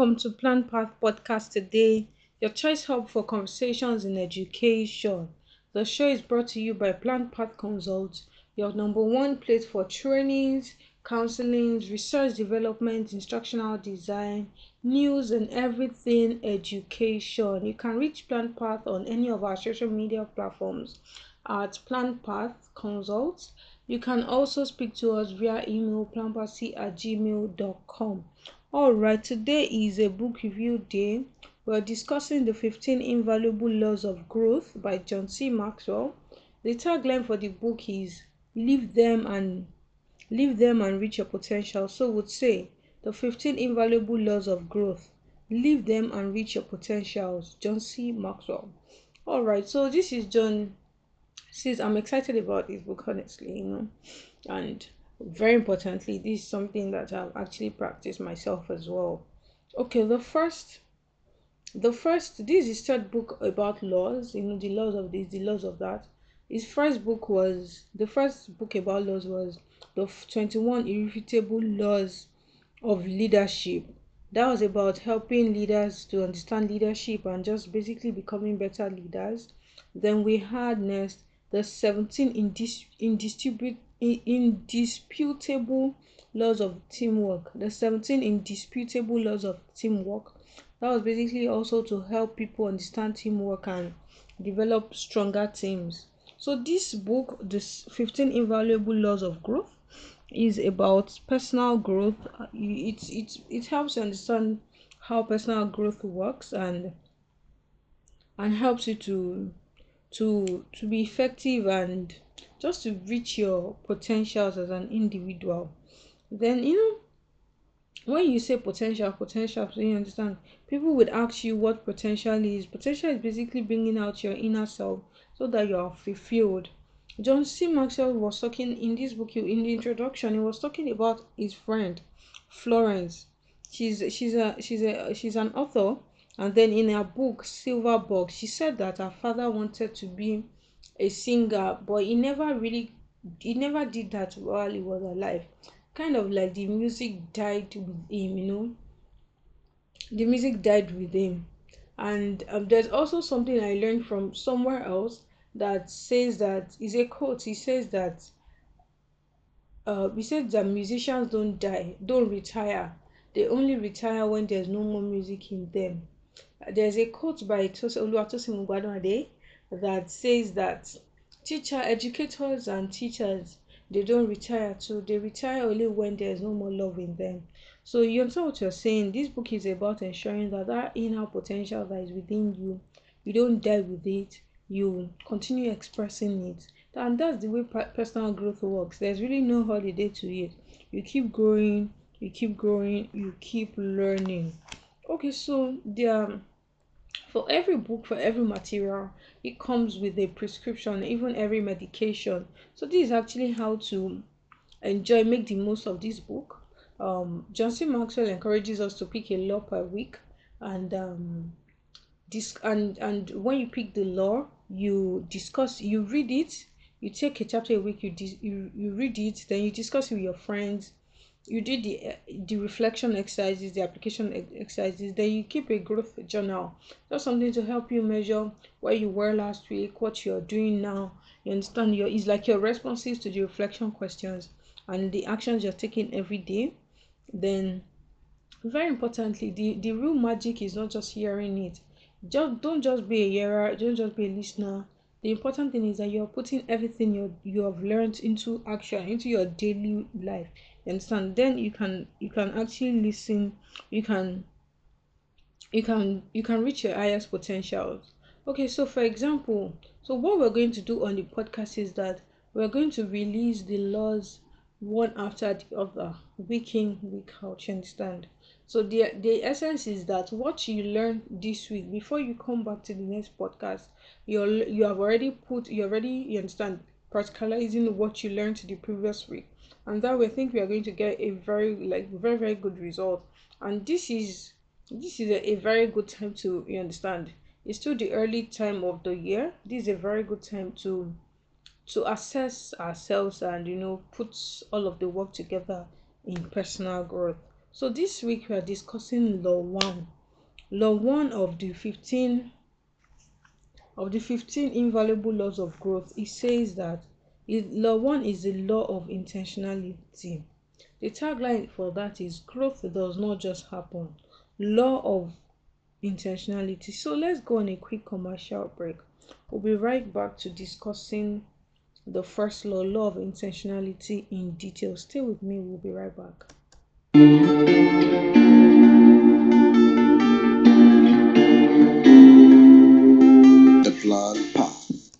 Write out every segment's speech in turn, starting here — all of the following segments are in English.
welcome to Plan Path Podcast today, your choice hub for conversations in education. The show is brought to you by Plan Path Consult, your number one place for trainings, counseling, research development, instructional design, news, and everything education. You can reach Plan Path on any of our social media platforms at Plan Path Consult. You can also speak to us via email planpathc at gmail.com. All right, today is a book review day. We're discussing the 15 Invaluable Laws of Growth by John C. Maxwell. The tagline for the book is Leave them and leave them and reach your potential. So would say the 15 invaluable laws of growth. Leave them and reach your potentials. John C. Maxwell. All right, so this is John. Says I'm excited about this book, honestly, you know, and very importantly this is something that i've actually practiced myself as well. Okay the first the first this is third book about laws you know the laws of this the laws of that. His first book was the first book about laws was the 21 irrefutable laws of leadership. That was about helping leaders to understand leadership and just basically becoming better leaders. Then we had next the 17 indis- indisputable indisputable laws of teamwork. The 17 indisputable laws of teamwork. That was basically also to help people understand teamwork and develop stronger teams. So this book, this 15 invaluable laws of growth, is about personal growth. It it it helps you understand how personal growth works and and helps you to to to be effective and just to reach your potentials as an individual. Then you know when you say potential potential so you understand people would ask you what potential is. Potential is basically bringing out your inner self so that you are fulfilled. John c. Maxwell was talking in this book you in the introduction he was talking about his friend florence. She's she's a she's a she's an author and then in her book silver box she said that her father wanted to be a singer, but he never really he never did that while he was alive. Kind of like the music died with him, you know. The music died with him. And um, there's also something I learned from somewhere else that says that is a quote. He says that uh, he says that musicians don't die, don't retire. They only retire when there's no more music in them. There's a quote by Oluwatosin Mugwadonade that says that teacher educators and teachers they don't retire too they retire only when there's no more love in them. So you understand what you're saying? This book is about ensuring that that inner potential that is within you you don't die with it you continue expressing it. And that's the way personal growth works. There's really no holiday to it. You keep growing you keep growing you keep learning. Okay so there for every book for every material it comes with a prescription even every medication. So this is actually how to enjoy make the most of this book. Um john c maxwell encourages us to pick a law per week and um this and and when you pick the law you discuss you read it you take a chapter a week you you, you read it then you discuss it with your friends you do the uh, the reflection exercises the application exercises then you keep a growth journal. That's something to help you measure where you were last week what you're doing now. You understand your is like your responses to the reflection questions and the actions you're taking every day. Then very importantly the the real magic is not just hearing it. Just don't just be a hearer don't just be a listener the important thing is that you're putting everything you you have learned into action into your daily life. You understand? Then you can you can actually listen. You can you can you can reach your highest potentials. Okay so for example so what we're going to do on the podcast is that we're going to release the laws one after the other week in week out you understand so the the essence is that what you learn this week before you come back to the next podcast you're you have already put you already you understand practicalizing what you learned the previous week. And that way I think we are going to get a very like very very good result. And this is this is a, a very good time to you understand it's still the early time of the year. This is a very good time to to assess ourselves and you know put all of the work together in personal growth So this week we are discussing law one. Law one of the 15 of the 15 invaluable laws of growth. It says that it, law one is the law of intentionality. The tagline for that is growth does not just happen. Law of intentionality. So let's go on a quick commercial break. We'll be right back to discussing the first law, law of intentionality in detail. Stay with me, we'll be right back. The Plan Path.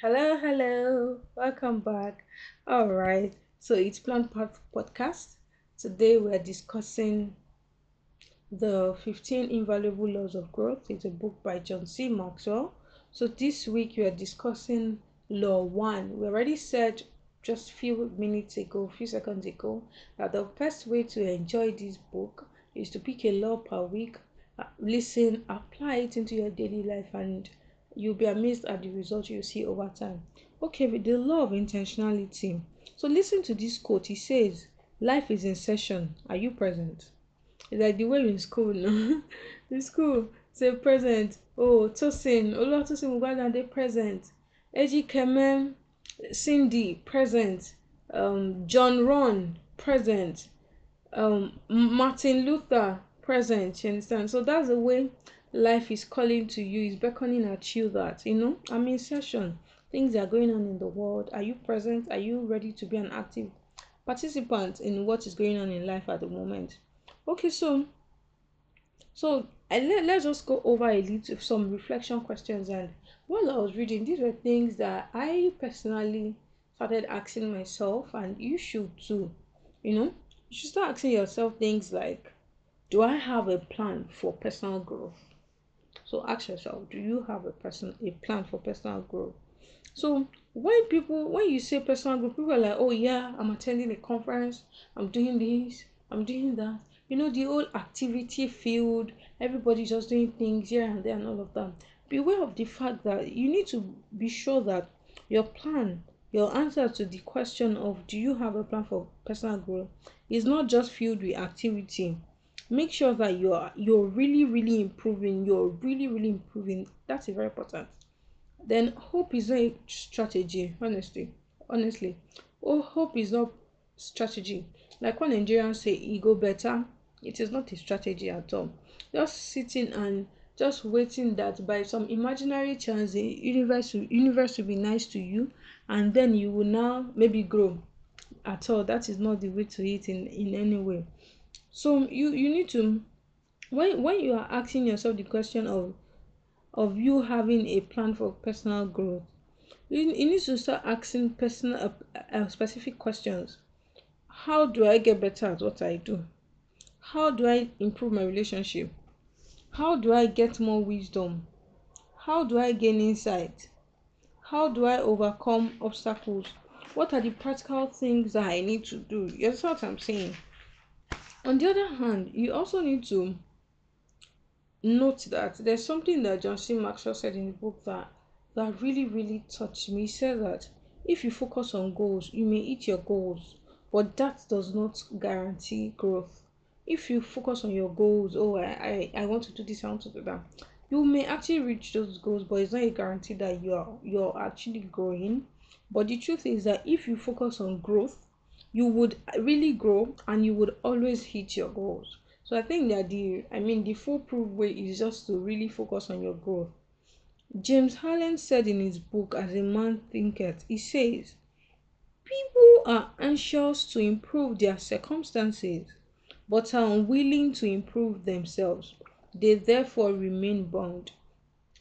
Hello, hello, welcome back. All right, so it's Plan Path podcast. Today we're discussing the 15 Invaluable Laws of Growth. It's a book by John C. Maxwell. So this week we are discussing Law 1. We already said just few minutes ago, few seconds ago, that the best way to enjoy this book is to pick a law per week, uh, listen, apply it into your daily life, and you'll be amazed at the results you see over time. Okay, with the law of intentionality. So listen to this quote. He says, Life is in session. Are you present? It's like the way in school, no? in school, say present. Oh, Tosin, Olatosin Mugwada, they present. Eji Kemem, Cindy, present. Um, John Ron, present. Um, Martin Luther, present. You understand? So that's the way life is calling to you, is beckoning at you that, you know, I'm in session. Things are going on in the world. Are you present? Are you ready to be an active participant in what is going on in life at the moment? Okay, so so and let, let's just go over a little some reflection questions and while I was reading, these were things that I personally started asking myself, and you should too. You know, you should start asking yourself things like, Do I have a plan for personal growth? So ask yourself, do you have a person a plan for personal growth? So when people when you say personal growth, people are like, Oh yeah, I'm attending a conference, I'm doing this, I'm doing that. You know, the whole activity field, everybody just doing things here and there and all of that beware of the fact that you need to be sure that your plan, your answer to the question of do you have a plan for personal growth is not just filled with activity. Make sure that you're you're really, really improving, you're really, really improving. That's very important. Then hope is not a strategy, honestly. Honestly. Oh, hope is not strategy. Like when Nigerians say ego better, it is not a strategy at all. Just sitting and just waiting that by some imaginary chance the universe will, universe will be nice to you and then you will now maybe grow at all. That is not the way to it in in any way. So you you need to when when you are asking yourself the question of of you having a plan for personal growth you, you need to start asking personal uh, uh, specific questions. How do i get better at what i do? How do i improve my relationship how do I get more wisdom? How do I gain insight? How do I overcome obstacles? What are the practical things that I need to do? Understand what I'm saying? On the other hand, you also need to note that there's something that John C. Maxwell said in the book that that really, really touched me. He said that if you focus on goals, you may hit your goals, but that does not guarantee growth if you focus on your goals oh I, I i want to do this i want to do that you may actually reach those goals but it's not a guarantee that you are you're actually growing. But the truth is that if you focus on growth you would really grow and you would always hit your goals. So i think that the i mean the foolproof way is just to really focus on your growth. James Allen said in his book as a man thinketh he says people are anxious to improve their circumstances but are unwilling to improve themselves. They therefore remain bound.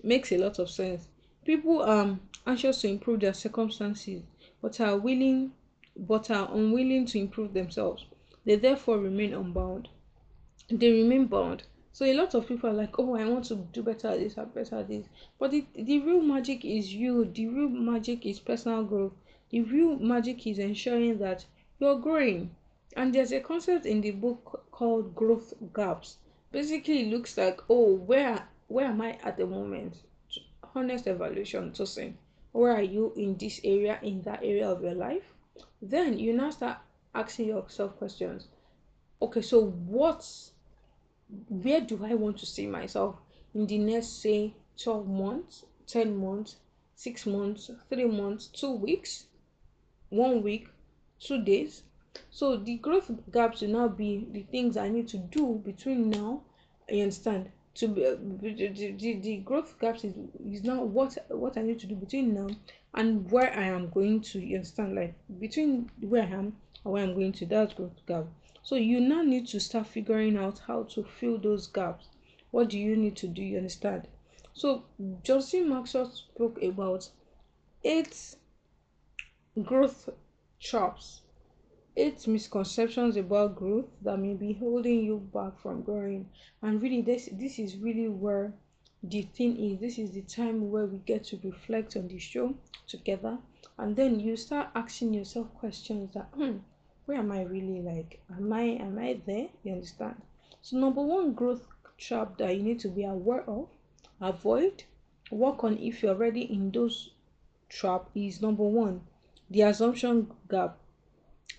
Makes a lot of sense. People are anxious to improve their circumstances, but are willing but are unwilling to improve themselves. They therefore remain unbound. They remain bound. So a lot of people are like, oh, I want to do better at this, better at this. But the, the real magic is you. The real magic is personal growth. The real magic is ensuring that you're growing and there's a concept in the book called growth gaps. Basically it looks like oh where where am i at the moment? Honest evaluation to say where are you in this area in that area of your life? Then you now start asking yourself questions. Okay so what, where do i want to see myself in the next say 12 months 10 months 6 months 3 months 2 weeks 1 week 2 days so the growth gaps will now be the things i need to do between now you understand? To be the, the, the growth gaps is, is now what what i need to do between now and where i am going to you understand? Like between where i am and where i'm going to that growth gap. So you now need to start figuring out how to fill those gaps. What do you need to do you understand? So john c maxwell spoke about eight growth traps eight misconceptions about growth that may be holding you back from growing. And really this this is really where the thing is. This is the time where we get to reflect on the show together. And then you start asking yourself questions that hmm, where am i really like? Am i am i there? You understand? So number one growth trap that you need to be aware of avoid work on if you're already in those trap is number one the assumption gap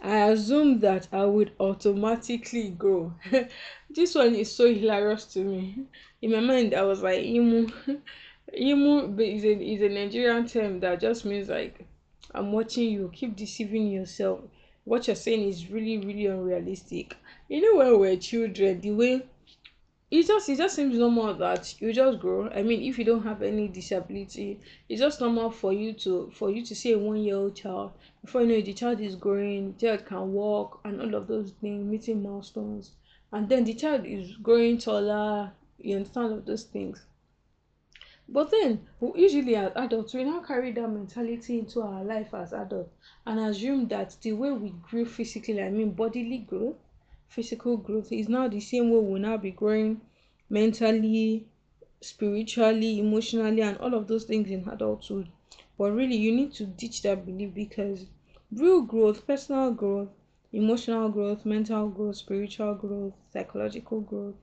I assume that I would automatically grow. this one is so hilarious to me. In my mind, I was like, Imu. Imu is a, is a Nigerian term that just means like, I'm watching you, keep deceiving yourself. What you're saying is really, really unrealistic. You know, when we're children, the way it just it just seems normal that you just grow. I mean if you don't have any disability it's just normal for you to for you to see a one year old child before you know it, the child is growing the child can walk and all of those things meeting milestones. And then the child is growing taller you understand all of those things. But then usually as adults we now carry that mentality into our life as adults and assume that the way we grew physically i mean bodily growth physical growth is now the same way we'll now be growing mentally, spiritually, emotionally, and all of those things in adulthood. But really, you need to ditch that belief because real growth, personal growth, emotional growth, mental growth, spiritual growth, psychological growth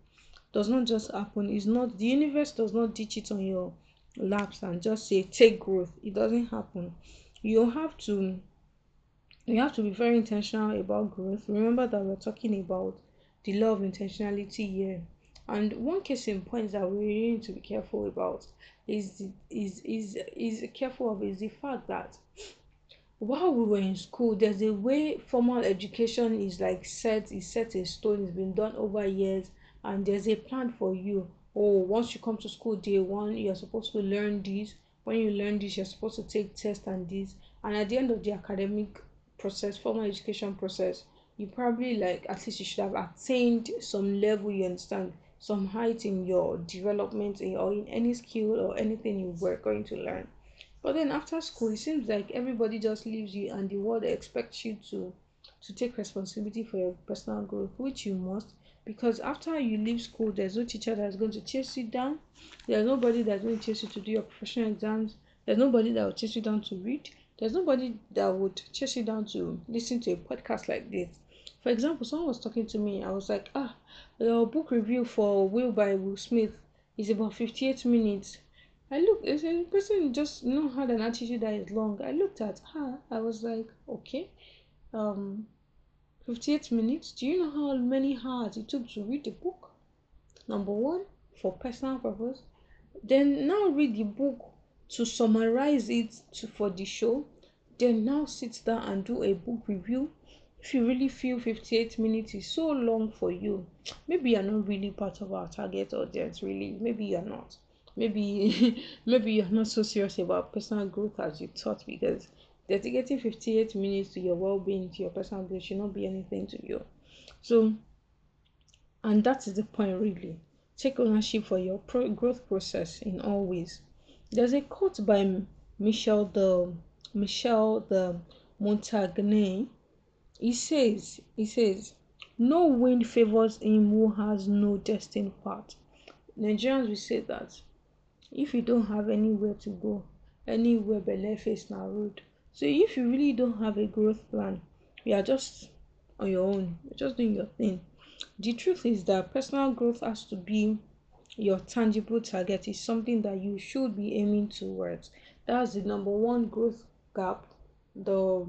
does not just happen. It's not the universe does not ditch it on your laps and just say take growth. It doesn't happen. You have to you have to be very intentional about growth. Remember that we're talking about the law of intentionality here. And one case in point that we really need to be careful about is is is is careful of is the fact that while we were in school, there's a way formal education is like set is set in stone, it's been done over years, and there's a plan for you. Oh, once you come to school day one, you're supposed to learn this. When you learn this, you're supposed to take test and this. And at the end of the academic process, formal education process, you probably like at least you should have attained some level, you understand, some height in your development in, or in any skill or anything you were going to learn. But then after school, it seems like everybody just leaves you and the world expects you to to take responsibility for your personal growth, which you must because after you leave school, there's no teacher that's going to chase you down. There's nobody that's going to chase you to do your professional exams. There's nobody that will chase you down to read. There's nobody that would chase you down to listen to a podcast like this. For example, someone was talking to me. I was like, ah, your book review for Will by Will Smith is about 58 minutes. I look, it's a person just you know had an attitude that is long. I looked at her. I was like, okay, um, 58 minutes. Do you know how many hours it took to read the book? Number one, for personal purpose. Then now read the book to summarize it to, for the show then now sit down and do a book review. If you really feel 58 minutes is so long for you maybe you're not really part of our target audience really. Maybe you're not. Maybe maybe you're not so serious about personal growth as you thought because dedicating 58 minutes to your well-being to your personal growth should not be anything to you. So and that is the point really. Take ownership for your pro- growth process in all ways. There's a quote by michel de Michel de Montaigne. He says, he says, no wind favors him who has no destined path. Nigerians will say that if you don't have anywhere to go, anywhere but left face now road. So if you really don't have a growth plan, you are just on your own. You're just doing your thing. The truth is that personal growth has to be your tangible target is something that you should be aiming towards. That's the number one growth gap. The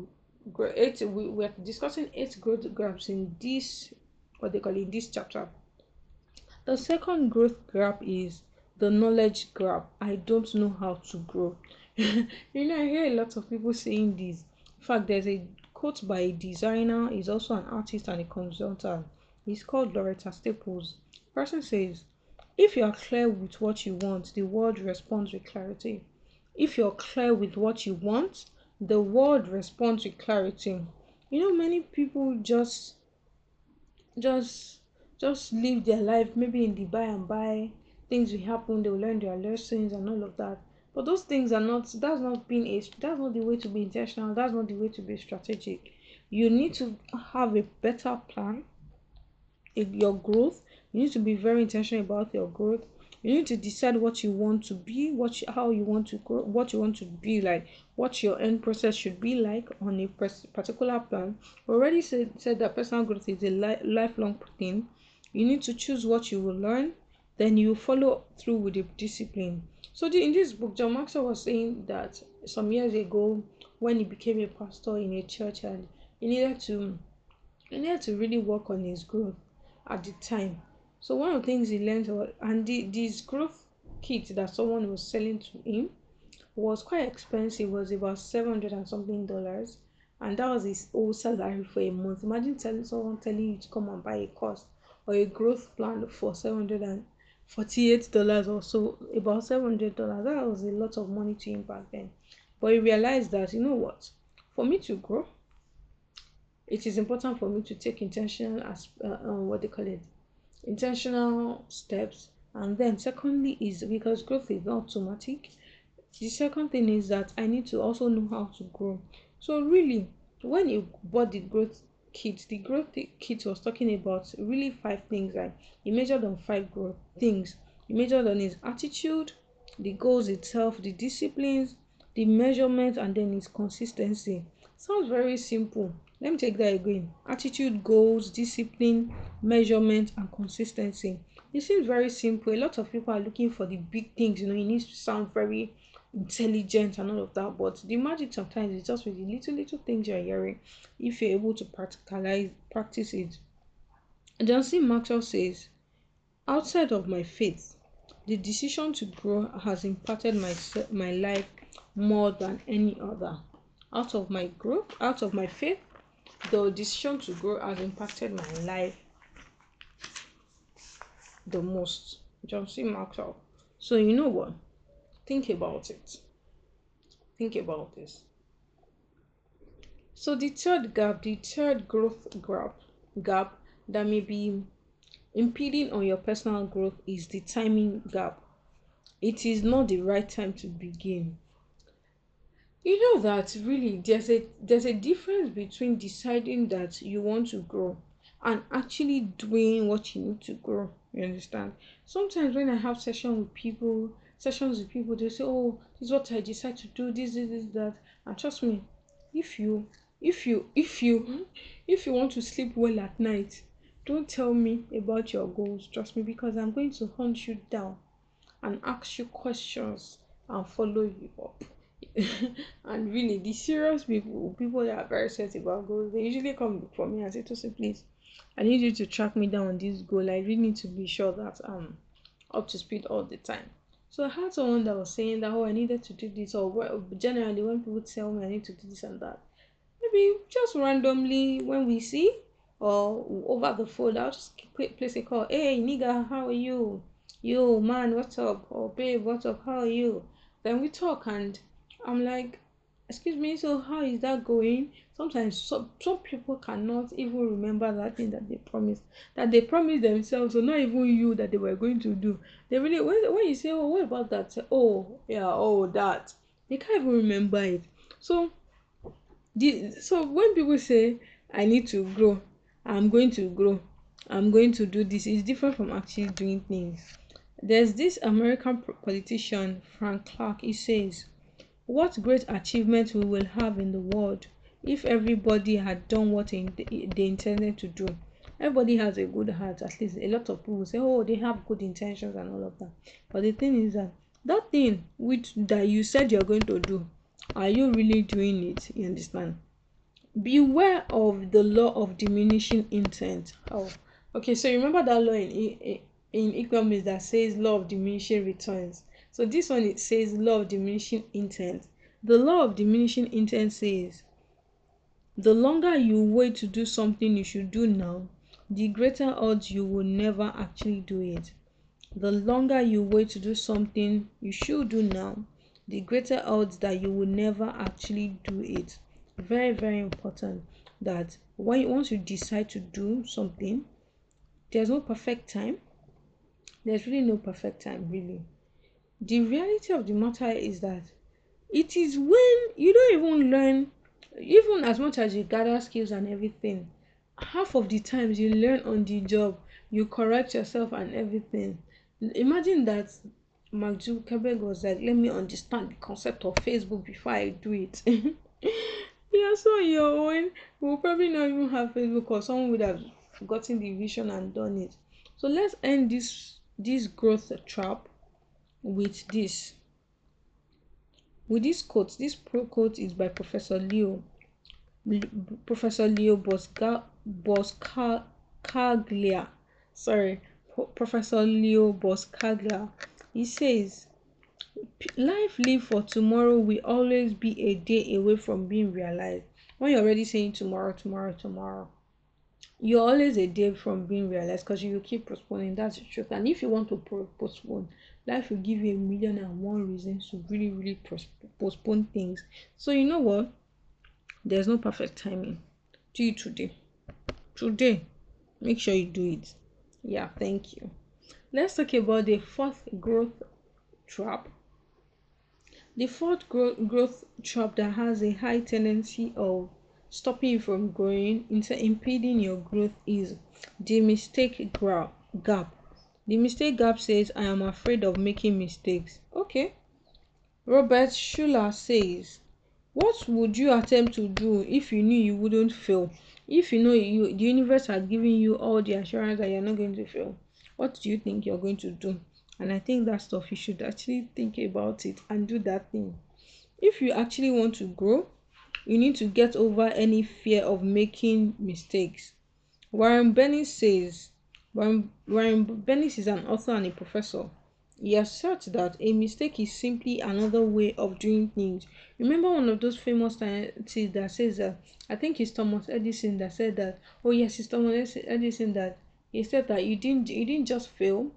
eight we, we're discussing eight growth gaps in this what they call in this chapter. The second growth gap is the knowledge gap. I don't know how to grow. you know, I hear a lot of people saying this. In fact, there's a quote by a designer, he's also an artist and a consultant. He's called Loretta Staples. person says, if you are clear with what you want, the world responds with clarity. If you're clear with what you want, the world responds with clarity. You know, many people just just just live their life maybe in the by and by things will happen they will learn their lessons and all of that. But those things are not that's not being a that's not the way to be intentional that's not the way to be strategic. You need to have a better plan in your growth you need to be very intentional about your growth you need to decide what you want to be what you, how you want to grow what you want to be like what your end process should be like on a particular plan. We already said, said that personal growth is a li- lifelong thing. You need to choose what you will learn then you follow through with the discipline. So the, in this book john maxwell was saying that some years ago when he became a pastor in a church and he needed to he needed to really work on his growth at the time so one of the things he learned was, and the, this growth kit that someone was selling to him was quite expensive. It was about seven hundred and something dollars, and that was his whole salary for a month. Imagine telling someone telling you to come and buy a course or a growth plan for seven hundred and forty-eight dollars or so, about seven hundred dollars. That was a lot of money to him back then. But he realized that you know what, for me to grow, it is important for me to take intentional as uh, um, what they call it intentional steps. And then secondly is because growth is not automatic the second thing is that i need to also know how to grow. So really when you bought the growth kit the growth kit was talking about really five things like he measured on five growth things. He measured on his attitude the goals itself the disciplines the measurement and then his consistency. Sounds very simple. Let me take that again. Attitude goals discipline measurement and consistency. It seems very simple. A lot of people are looking for the big things you know it needs to sound very intelligent and all of that but the magic sometimes is just with the little little things you're hearing. If you're able to practicalize practice it. John c maxwell says outside of my faith the decision to grow has impacted my my life more than any other. Out of my growth out of my faith the decision to grow has impacted my life the most. John C. Maxwell. So you know what? Think about it. Think about this. So the third gap, the third growth gap, gap that may be impeding on your personal growth is the timing gap. It is not the right time to begin you know that really there's a there's a difference between deciding that you want to grow and actually doing what you need to grow you understand? Sometimes when i have sessions with people sessions with people they say oh this is what i decide to do this this, this that. And trust me if you if you if you if you want to sleep well at night don't tell me about your goals trust me because i'm going to hunt you down and ask you questions and follow you up. And really the serious people people that are very serious about goals they usually come for me and say to please i need you to track me down on this goal. I really need to be sure that i'm up to speed all the time. So i had someone that was saying that oh i needed to do this or generally when people tell me i need to do this and that maybe just randomly when we see or over the phone i'll just quick place a call. Hey nigga how are you? Yo man what's up? Or babe what's up? How are you? Then we talk and I'm like, excuse me, so how is that going? Sometimes some, some people cannot even remember that thing that they promised, that they promised themselves, or not even you that they were going to do. They really, when, when you say, oh, what about that? Oh, yeah, oh, that. They can't even remember it. So, the, so when people say, I need to grow, I'm going to grow, I'm going to do this, it's different from actually doing things. There's this American politician, Frank Clark, he says, what great achievement we will have in the world if everybody had done what they intended to do. Everybody has a good heart, at least a lot of people say, Oh, they have good intentions and all of that. But the thing is that that thing which that you said you're going to do, are you really doing it? You understand? Beware of the law of diminishing intent. Oh, Okay, so remember that law in in, economics that says law of diminishing returns. So this one it says law of diminishing intent. The law of diminishing intent says the longer you wait to do something you should do now, the greater odds you will never actually do it. The longer you wait to do something you should do now, the greater odds that you will never actually do it. Very, very important that when once you decide to do something, there's no perfect time. There's really no perfect time, really. The reality of the matter is that it is when you don't even learn, even as much as you gather skills and everything, half of the times you learn on the job, you correct yourself and everything. Imagine that Mark Zuckerberg was like, let me understand the concept of Facebook before I do it. yeah, so your own, we'll probably not even have Facebook or someone would have gotten the vision and done it. So let's end this this growth trap with this. With this quote, this pro quote is by Professor Leo. Professor Leo Bosca, Buscaglia. Sorry, Professor Leo Buscaglia. He says, Life lived for tomorrow will always be a day away from being realized. When you're already saying tomorrow, tomorrow, tomorrow, you're always a day from being realized because you keep postponing. That's the truth. And if you want to postpone, life will give you a million and one reasons to really, really postpone things. So, you know what? There's no perfect timing. Do it today. Today. Make sure you do it. Yeah, thank you. Let's talk about the fourth growth trap. The fourth growth, growth trap that has a high tendency of stopping you from growing, into impeding your growth is the mistake gap. The mistake gap says, I am afraid of making mistakes. Okay. Robert Schuller says, What would you attempt to do if you knew you wouldn't fail? If you know you, the universe had given you all the assurance that you're not going to fail, what do you think you're going to do? And I think that stuff you should actually think about it and do that thing. If you actually want to grow, you need to get over any fear of making mistakes. Warren Bennis says, Warren, Warren Bennis is an author and a professor. He asserts that a mistake is simply another way of doing things. Remember one of those famous scientists that says that, I think it's Thomas Edison that said that, oh yes, it's Thomas Edison that he said that you didn't, you didn't just fail,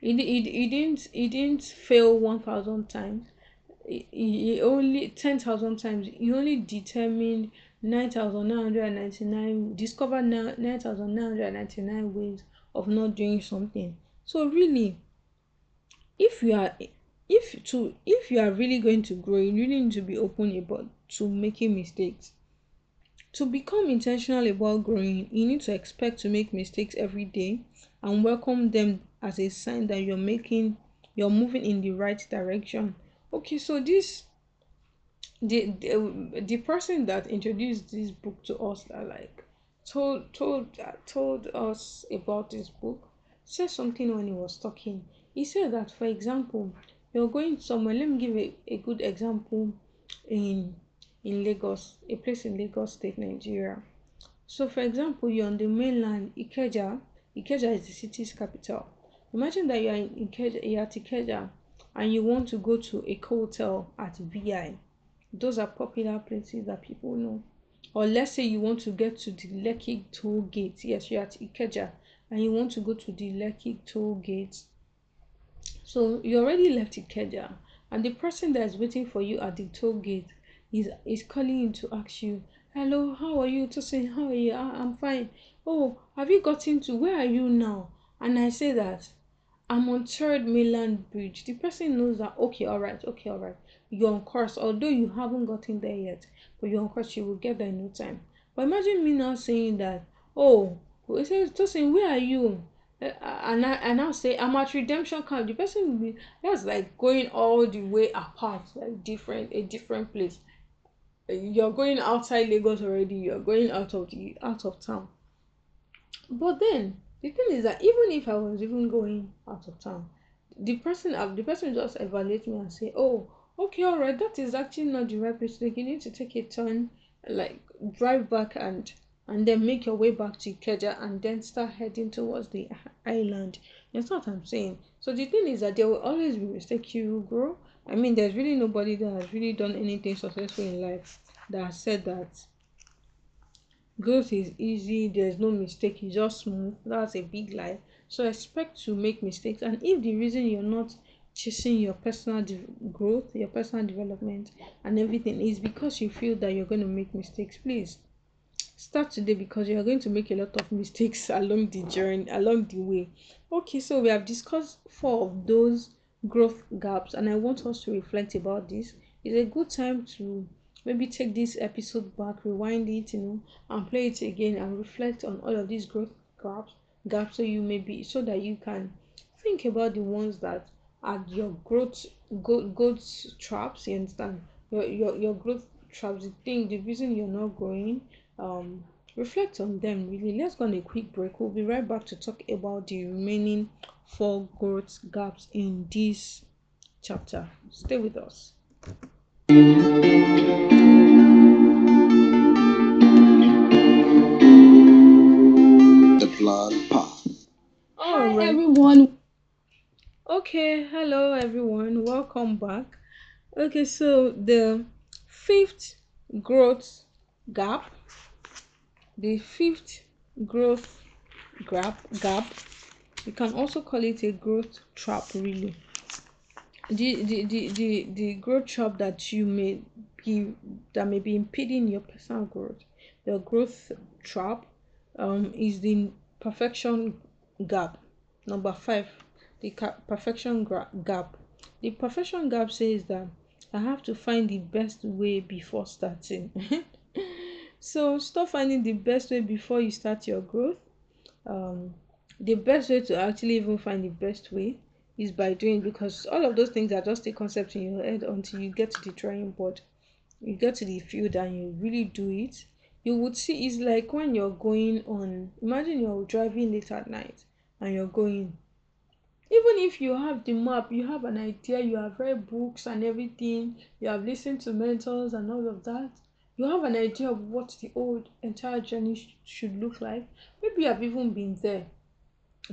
he, he, he didn't, he didn't fail 1,000 times he only 10,000 times. He only determined 9,999 discovered 9,999 ways of not doing something. So really if you are if to if you are really going to grow you really need to be open about to making mistakes. To become intentional about growing you need to expect to make mistakes every day and welcome them as a sign that you're making you're moving in the right direction okay so this the, the the person that introduced this book to us that like told told uh, told us about this book said something when he was talking. He said that for example you're going somewhere let me give a, a good example in in lagos a place in lagos state nigeria. So for example you're on the mainland ikeja. Ikeja is the city's capital. Imagine that you're in ikeja you're at ikeja and you want to go to a hotel at VI, those are popular places that people know. Or let's say you want to get to the Lekki toll gate. Yes, you're at Ikeja and you want to go to the Lekki toll gate. So you already left Ikeja and the person that is waiting for you at the toll gate is, is calling you to ask you, Hello, how are you? To say, How are you? Ah, I'm fine. Oh, have you gotten to where are you now? And I say that I'm on third mainland bridge. The person knows that okay, all right, okay, all right. You're on course, although you haven't gotten there yet, but you're on course, you will get there in no time. But imagine me now saying that, oh, he says, Tosin, where are you? Uh, and I and I'll say I'm at redemption camp. The person will be that's like going all the way apart, like different, a different place. You're going outside Lagos already. You're going out of the out of town. But then the thing is that even if I was even going out of town, the person uh, the person just evaluate me and say, Oh, okay, all right, that is actually not the right place. Like you need to take a turn, like drive back and and then make your way back to Ikeja and then start heading towards the island. That's what I'm saying. So the thing is that there will always be mistakes you grow. I mean, there's really nobody that has really done anything successful in life that said that growth is easy, there's no mistake, it's just smooth. That's a big lie. So expect to make mistakes. And if the reason you're not chasing your personal growth, your personal development, and everything is because you feel that you're going to make mistakes, please start today because you're going to make a lot of mistakes along the journey, along the way. Okay, so we have discussed four of those growth gaps, and I want us to reflect about this. It's a good time to maybe take this episode back, rewind it, you know, and play it again and reflect on all of these growth gaps gaps so you may be so that you can think about the ones that are your growth growth, growth traps you understand? Your, your your growth traps the thing the reason you're not growing um reflect on them really. Let's go on a quick break. We'll be right back to talk about the remaining four growth gaps in this chapter. Stay with us Hi right everyone. okay hello everyone. Welcome back. Okay so the fifth growth gap the fifth growth gap gap you can also call it a growth trap really. The the the the, the growth trap that you may be that may be impeding your personal growth. The growth trap um is the perfection gap number five the perfection gap. The perfection gap says that i have to find the best way before starting. So stop finding the best way before you start your growth. Um the best way to actually even find the best way is by doing because all of those things are just a concept in your head until you get to the drawing board. You get to the field and you really do it. You would see it's like when you're going on imagine you're driving late at night and you're going. Even if you have the map you have an idea you have read books and everything you have listened to mentors and all of that you have an idea of what the old entire journey sh- should look like. Maybe you have even been there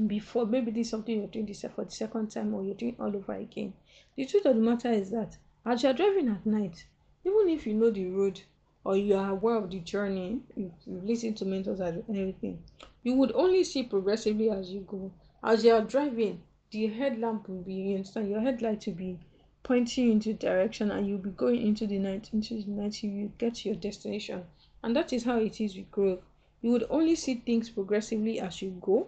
before. Maybe this is something you're doing this for the second time or you're doing all over again. The truth of the matter is that as you're driving at night even if you know the road or you are aware of the journey you've, you've listened to mentors and everything you would only see progressively as you go. As you are driving the headlamp will be you understand your headlight will be pointing into direction and you'll be going into the night into the night you get to your destination. And that is how it is with growth. You would only see things progressively as you go.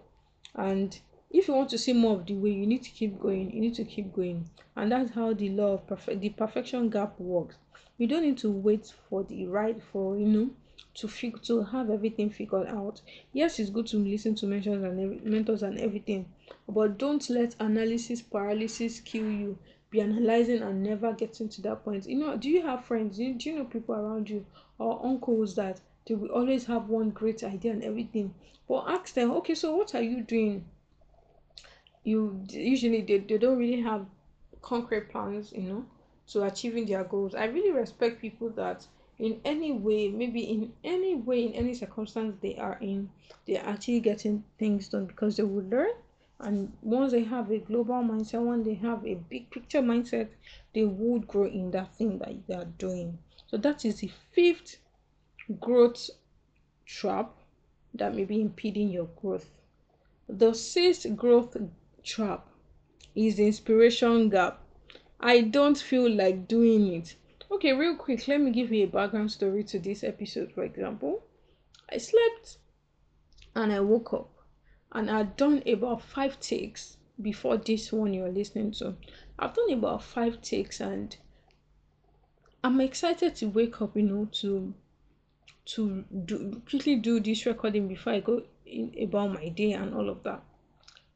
And if you want to see more of the way you need to keep going you need to keep going. And that's how the law of perfect the perfection gap works. You don't need to wait for the right for you know to fig- to have everything figured out. Yes it's good to listen to mentors and ev- mentors and everything but don't let analysis paralysis kill you. Be analyzing and never getting to that point. You know do you have friends? Do you, do you know people around you or uncles that they will always have one great idea and everything? But ask them okay so what are you doing? You usually they, they don't really have concrete plans you know to achieving their goals. I really respect people that in any way maybe in any way in any circumstance they are in they're actually getting things done because they will learn and once they have a global mindset once they have a big picture mindset they would grow in that thing that they are doing so that is the fifth growth trap that may be impeding your growth the sixth growth trap is the inspiration gap. I don't feel like doing it. Okay, real quick, let me give you a background story to this episode, for example. I slept and I woke up and I'd done about five takes before this one you're listening to. I've done about five takes and I'm excited to wake up, you know, to to do quickly do this recording before I go in about my day and all of that.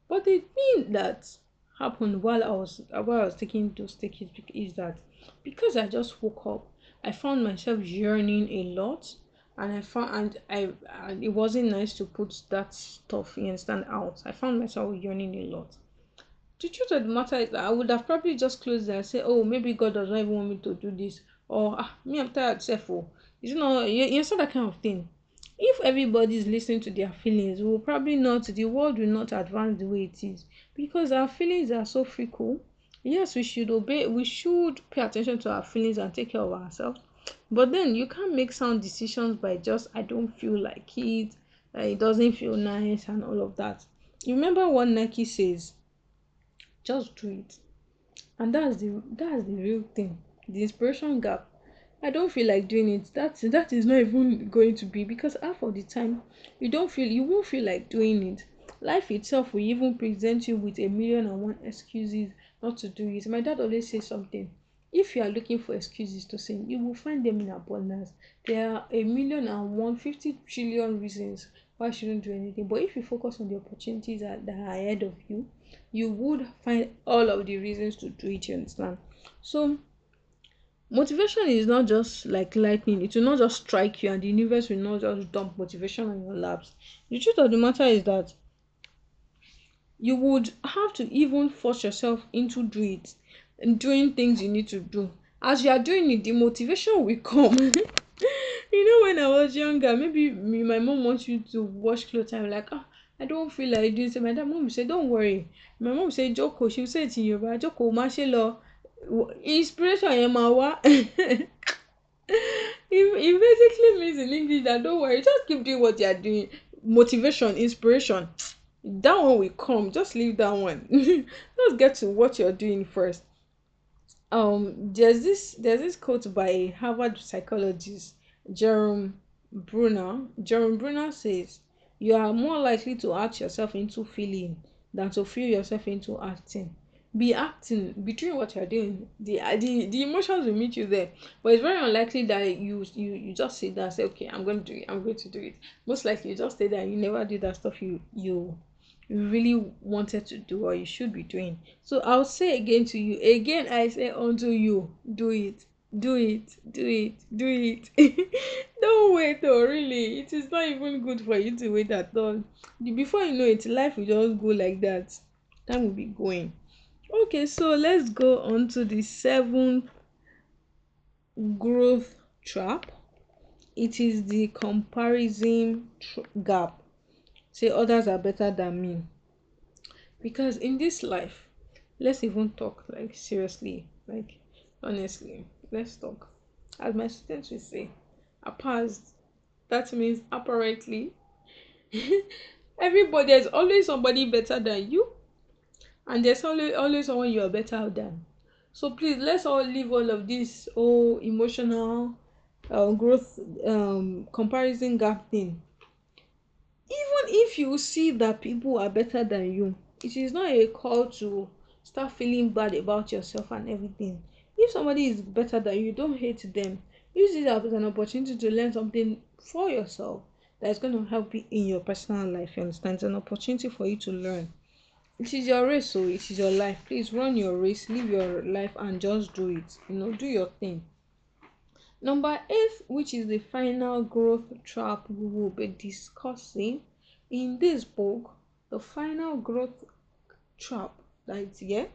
But it thing that happened while I was while I was taking those takes is that because I just woke up, I found myself yearning a lot, and I found and I and it wasn't nice to put that stuff you understand out. I found myself yearning a lot. The truth of the matter is I would have probably just closed it and say, oh, maybe God does not even want me to do this, or ah, me I'm tired, self. Oh, is it not you, you understand that kind of thing? If everybody is listening to their feelings, we will probably not, the world will not advance the way it is because our feelings are so fickle. Yes, we should obey, we should pay attention to our feelings and take care of ourselves. But then you can't make sound decisions by just, I don't feel like it, it doesn't feel nice, and all of that. You remember what Nike says? Just do it. And that's the that's the real thing. The inspiration gap I don't feel like doing it. That that is not even going to be because half of the time you don't feel you won't feel like doing it. Life itself will even present you with a million and one excuses not to do it. My dad always says something. If you are looking for excuses to sin, you will find them in abundance. There are a million and one fifty trillion reasons why you shouldn't do anything. But if you focus on the opportunities that, that are ahead of you, you would find all of the reasons to do it. You understand? So motivation is not just like lightning it will not just strike you and the universe will not just dump motivation on your laps the truth of the matter is that you would have to even force yourself into do it and doing things you need to do as you are doing it the motivation will come you know when i was younger maybe me my mom wants you to wash clothes i'm like ah I don't feel like doing so. My dad, mom said, Don't worry. My mom said, Joko. She said to you, Joko, má ṣe lọ inspiration yẹn máa wá. It, basically means in english that don't worry just keep doing what you are doing. Motivation inspiration that one will come. Just leave that one. Let's get to what you're doing first. Um there's this there's this quote by harvard psychologist jerome bruner jerome bruner says you are more likely to act yourself into feeling than to feel yourself into acting be acting be doing what you're doing the the the emotions will meet you there. But it's very unlikely that you you you just sit there and say okay i'm going to do it i'm going to do it. Most likely you just stay there and you never do that stuff you you you really wanted to do or you should be doing. So i'll say again to you again i say unto you do it do it do it do it. Don't wait oh really. It is not even good for you to wait at all. Before you know it life will just go like that. Time will be going Okay, so let's go on to the seventh growth trap. It is the comparison gap. Say others are better than me. Because in this life, let's even talk like seriously, like honestly, let's talk. As my students will say, a past, that means apparently everybody is always somebody better than you and there's always always someone you are better than. So please let's all leave all of this oh emotional uh, growth um comparison gap thing. Even if you see that people are better than you it is not a call to start feeling bad about yourself and everything. If somebody is better than you don't hate them. Use it as an opportunity to learn something for yourself that is going to help you in your personal life you understand? It's an opportunity for you to learn it is your race so it is your life. Please run your race live your life and just do it. You know do your thing. Number eight which is the final growth trap we will be discussing. In this book the final growth trap that here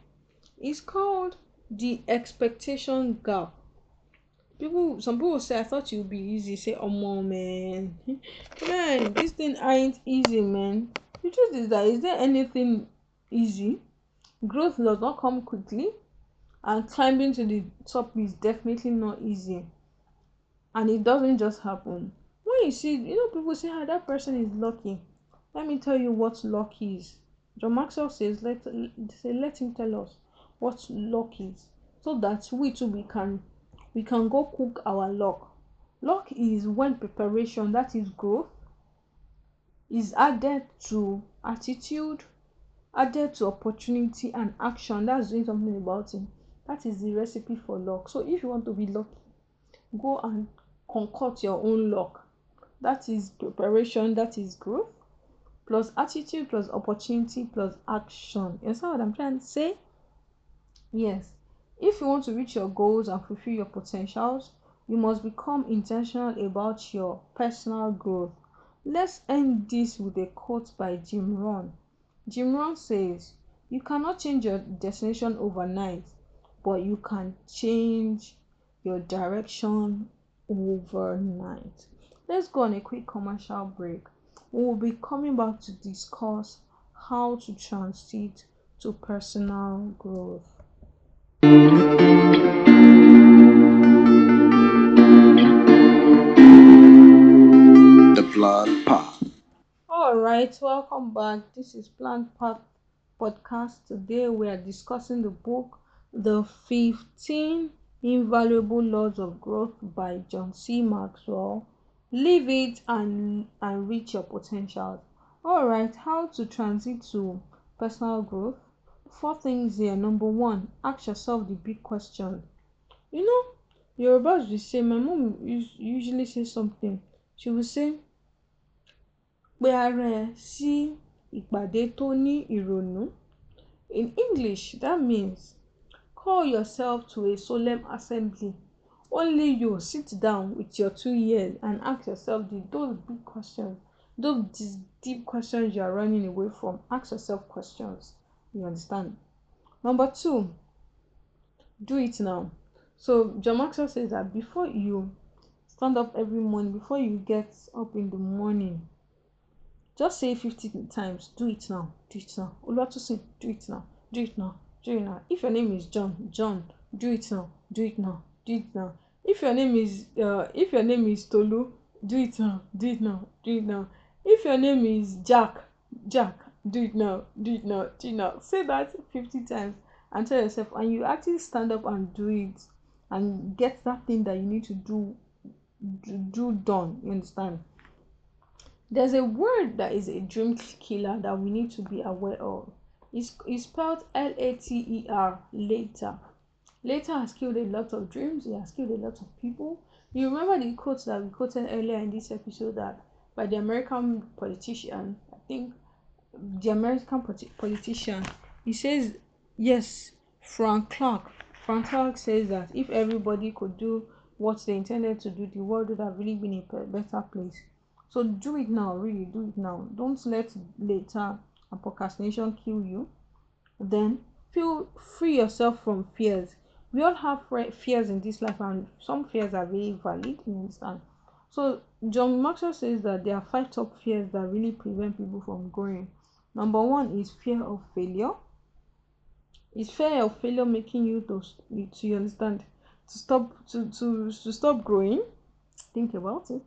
is called the expectation gap. People some people say i thought it would be easy. Say oh man. Man this thing ain't easy man. The truth is that is there anything easy. Growth does not come quickly, and climbing to the top is definitely not easy. And it doesn't just happen. When you see, you know, people say, ah, that person is lucky. Let me tell you what luck is. John Maxwell says, let, say, let him tell us what luck is, so that we too we can we can go cook our luck. Luck is when preparation, that is growth, is added to attitude, added to opportunity and action. That's doing something about it that is the recipe for luck. So if you want to be lucky go and concoct your own luck. That is preparation that is growth plus attitude plus opportunity plus action. You understand what i'm trying to say? Yes. If you want to reach your goals and fulfill your potentials you must become intentional about your personal growth. Let's end this with a quote by jim rohn Jim Rohn says, You cannot change your destination overnight, but you can change your direction overnight. let's go on a quick commercial break. We will be coming back to discuss how to transit to personal growth. All right, welcome back. This is Plant Path Podcast. Today we are discussing the book The 15 Invaluable Laws of Growth by John C. Maxwell. Live it and, and reach your potential. All right, how to transit to personal growth? Four things here. Number one, ask yourself the big question. You know, Yorubas will say, my mom usually say something. She will say, pe ara ẹ sí ìpàdé tó ní ìrònú. In English, that means call yourself to a solemn assembly. Only you sit down with your two ears and ask yourself the, those big questions, those deep questions you are running away from. Ask yourself questions. You understand? Number two, do it now. So John Maxwell says that before you stand up every morning, before you get up in the morning, just say 50 times, do it now, do it now. Oluwatosin, do it now, do it now, do it now. If your name is John, John, do it now, do it now, do it now. If your name is uh, if your name is Tolu, do it now, do it now, do it now. If your name is Jack, Jack, do it now, do it now, do it now. Say that 50 times and tell yourself, and you actually stand up and do it and get that thing that you need to do do, do done. You understand? There's a word that is a dream killer that we need to be aware of. It's, it's spelled L A T E R later. Later has killed a lot of dreams, it has killed a lot of people. You remember the quote that we quoted earlier in this episode that by the American politician, I think the American politician, he says, yes, Frank Clark. Frank Clark says that if everybody could do what they intended to do, the world would have really been a better place. So do it now, really do it now. Don't let later and procrastination kill you. Then feel free yourself from fears. We all have fears in this life, and some fears are really valid. You understand? So John Maxwell says that there are five top fears that really prevent people from growing. Number one is fear of failure. Is fear of failure making you to to understand to stop to, to to stop growing? Think about it.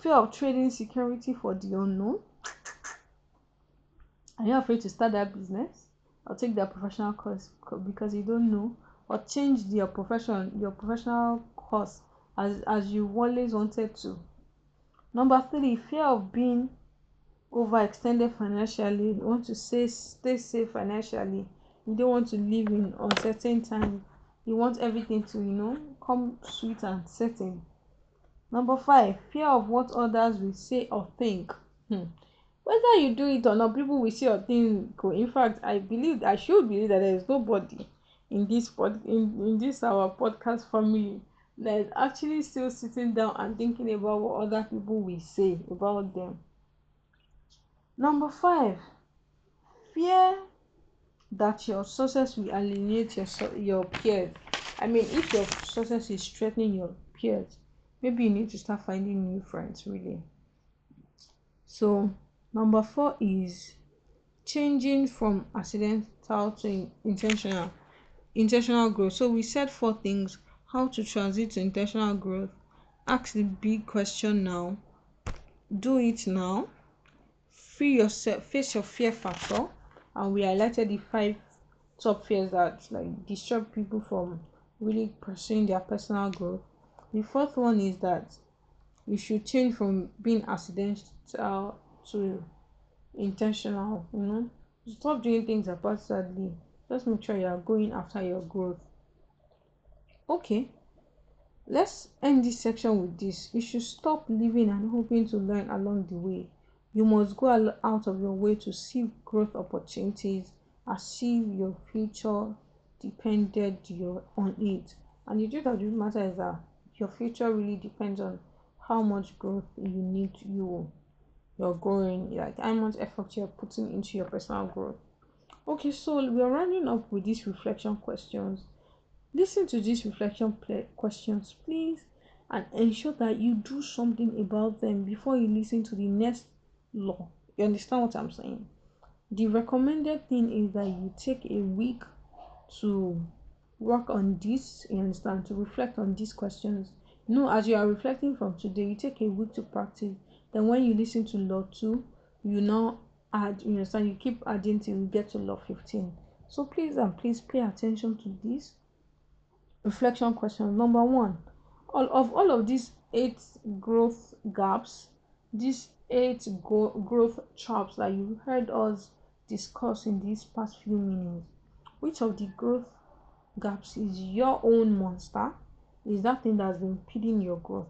Fear of trading security for the unknown. Are you afraid to start that business or take that professional course because you don't know? Or change your profession your professional course as as you always wanted to? Number three fear of being overextended financially. You want to stay stay safe financially. You don't want to live in uncertain times you want everything to you know come sweet and certain number five fear of what others will say or think. Hmm. whether you do it or not people will say or think in fact i believe i should believe that there is nobody in this pod in, in this our podcast family that is actually still sitting down and thinking about what other people will say about them. Number five fear that your success will alienate your your peers. I mean if your success is threatening your peers maybe you need to start finding new friends really. So number four is changing from accidental to intentional intentional growth. So we said four things how to transit to intentional growth. Ask the big question now. Do it now. Free yourself face your fear factor. And we highlighted the five top fears that like disrupt people from really pursuing their personal growth the fourth one is that you should change from being accidental to intentional you know? Stop doing things haphazardly. Just make sure you are going after your growth. Okay. Let's end this section with this. You should stop living and hoping to learn along the way. You must go out of your way to see growth opportunities as if your future depended your on it. And the truth of the matter is that your future really depends on how much growth you need you you're growing like how much effort you're putting into your personal growth okay so we're running up with these reflection questions listen to these reflection questions please and ensure that you do something about them before you listen to the next law. You understand what I'm saying? The recommended thing is that you take a week to work on this, you understand, to reflect on these questions. You know, as you are reflecting from today, you take a week to practice. Then when you listen to law two, you now add, you understand, you keep adding till you get to law 15. So please and please pay attention to this reflection question. Number one, all of all of these eight growth gaps, these eight go- growth traps that you heard us discuss in these past few minutes, which of the growth gaps is your own monster? Is that thing that's impeding your growth?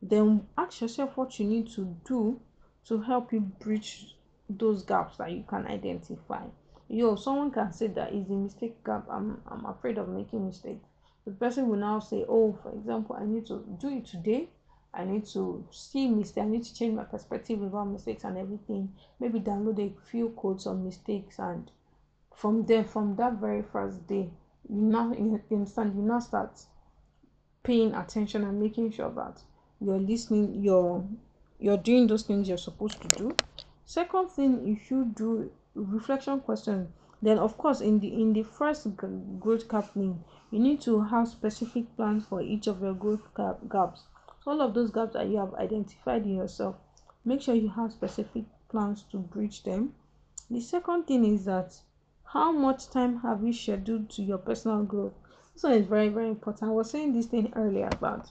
Then ask yourself what you need to do to help you bridge those gaps that you can identify. Yo, someone can say that is a mistake gap. I'm I'm afraid of making mistakes. The person will now say, Oh, for example, I need to do it today. I need to see mistakes. I need to change my perspective about mistakes and everything. Maybe download a few codes on mistakes and from there, from that very first day, you now understand, you now start paying attention and making sure that you're listening, you're you're doing those things you're supposed to do. Second thing you should do reflection question. Then of course in the in the first growth capping, you need to have specific plans for each of your growth gap, gaps. All of those gaps that you have identified in yourself, make sure you have specific plans to bridge them. The second thing is that how much time have you scheduled to your personal growth? This one is very, very important. I was saying this thing earlier about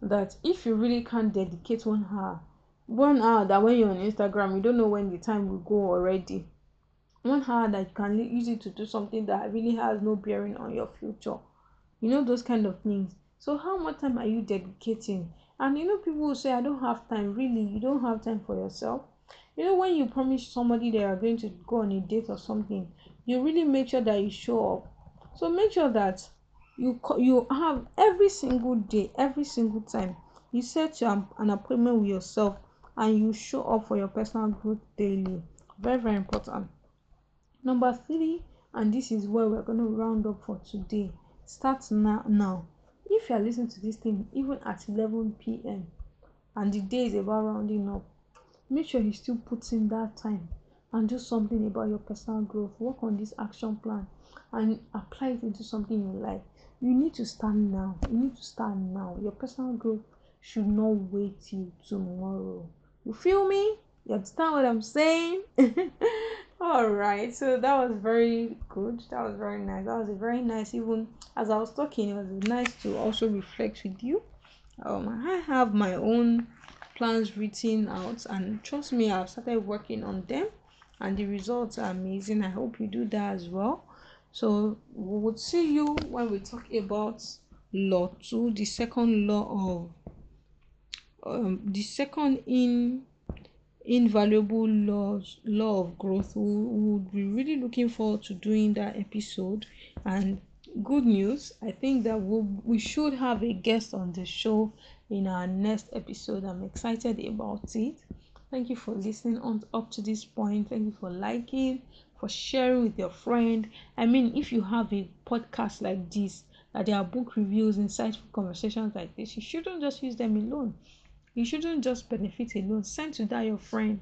that if you really can't dedicate one hour, one hour that when you're on Instagram, you don't know when the time will go already. One hour that you can use it to do something that really has no bearing on your future. You know, those kind of things. So, how much time are you dedicating? And you know, people will say, I don't have time. Really, you don't have time for yourself. You know, when you promise somebody they are going to go on a date or something, you really make sure that you show up. So, make sure that you you have every single day, every single time you set your, an appointment with yourself and you show up for your personal growth daily. Very, very important. Number three, and this is where we're going to round up for today. Start now. Now, if you are listening to this thing even at 11 p.m. and the day is about rounding up, make sure you still put in that time and do something about your personal growth. Work on this action plan and apply it into something you like. You need to start now. You need to start now. Your personal growth should not wait till tomorrow. You feel me? You understand what I'm saying? All right. So that was very good. That was very nice. That was very nice. Even as I was talking, it was nice to also reflect with you. Um, I have my own plans written out, and trust me, I've started working on them, and the results are amazing. I hope you do that as well. So we would see you when we talk about law two, the second law of um, the second in invaluable laws law of growth. We would be really looking forward to doing that episode. And good news, I think that we we'll, we should have a guest on the show in our next episode. I'm excited about it. Thank you for listening on up to this point. Thank you for liking, for sharing with your friend. I mean, if you have a podcast like this, that there are book reviews, insightful conversations like this, you shouldn't just use them alone. You shouldn't just benefit alone. Send to that your friend.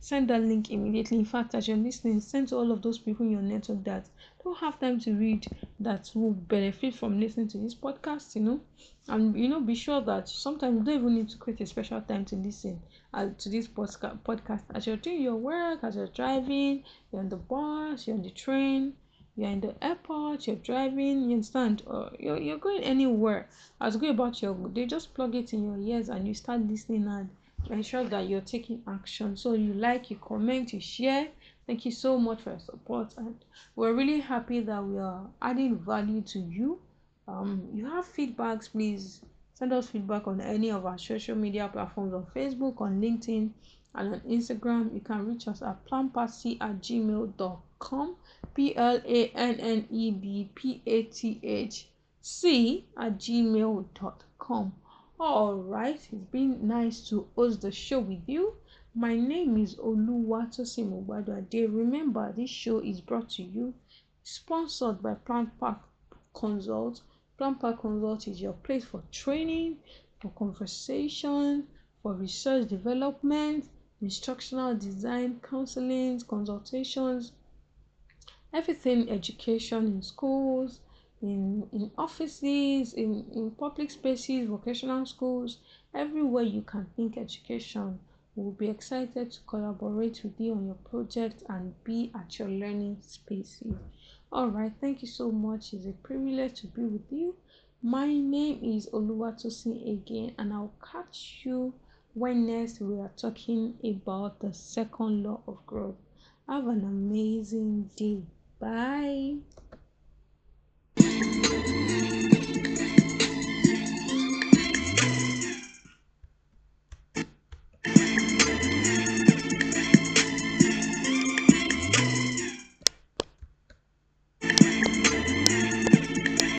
Send that link immediately. In fact, as you're listening, send to all of those people in your network that don't have time to read that will benefit from listening to this podcast, you know. And you know, be sure that sometimes you don't even need to create a special time to listen uh, to this podcast podcast as you're doing your work, as you're driving, you're on the bus, you're on the train, you're in the airport, you're driving, you understand, or you're, you're going anywhere. As you go about your they just plug it in your ears and you start listening and ensure that you're taking action. So you like, you comment, you share. Thank you so much for your support, and we're really happy that we are adding value to you. Um, you have feedbacks, please send us feedback on any of our social media platforms on Facebook, on LinkedIn, and on Instagram. You can reach us at planpatsy at gmail.com. P L A N N E B P A T H C at gmail.com. All right, it's been nice to host the show with you. My name is Oluwatosin Mubadade. Remember, this show is brought to you, sponsored by Plant Park Consult. Plant Park Consult is your place for training, for conversation, for research development, instructional design, counseling, consultations, everything education in schools, in, in offices, in, in public spaces, vocational schools, everywhere you can think education. We'll be excited to collaborate with you on your project and be at your learning spaces. All right, thank you so much. It's a privilege to be with you. My name is Oluwatosin again, and I'll catch you when next we are talking about the second law of growth. Have an amazing day. Bye.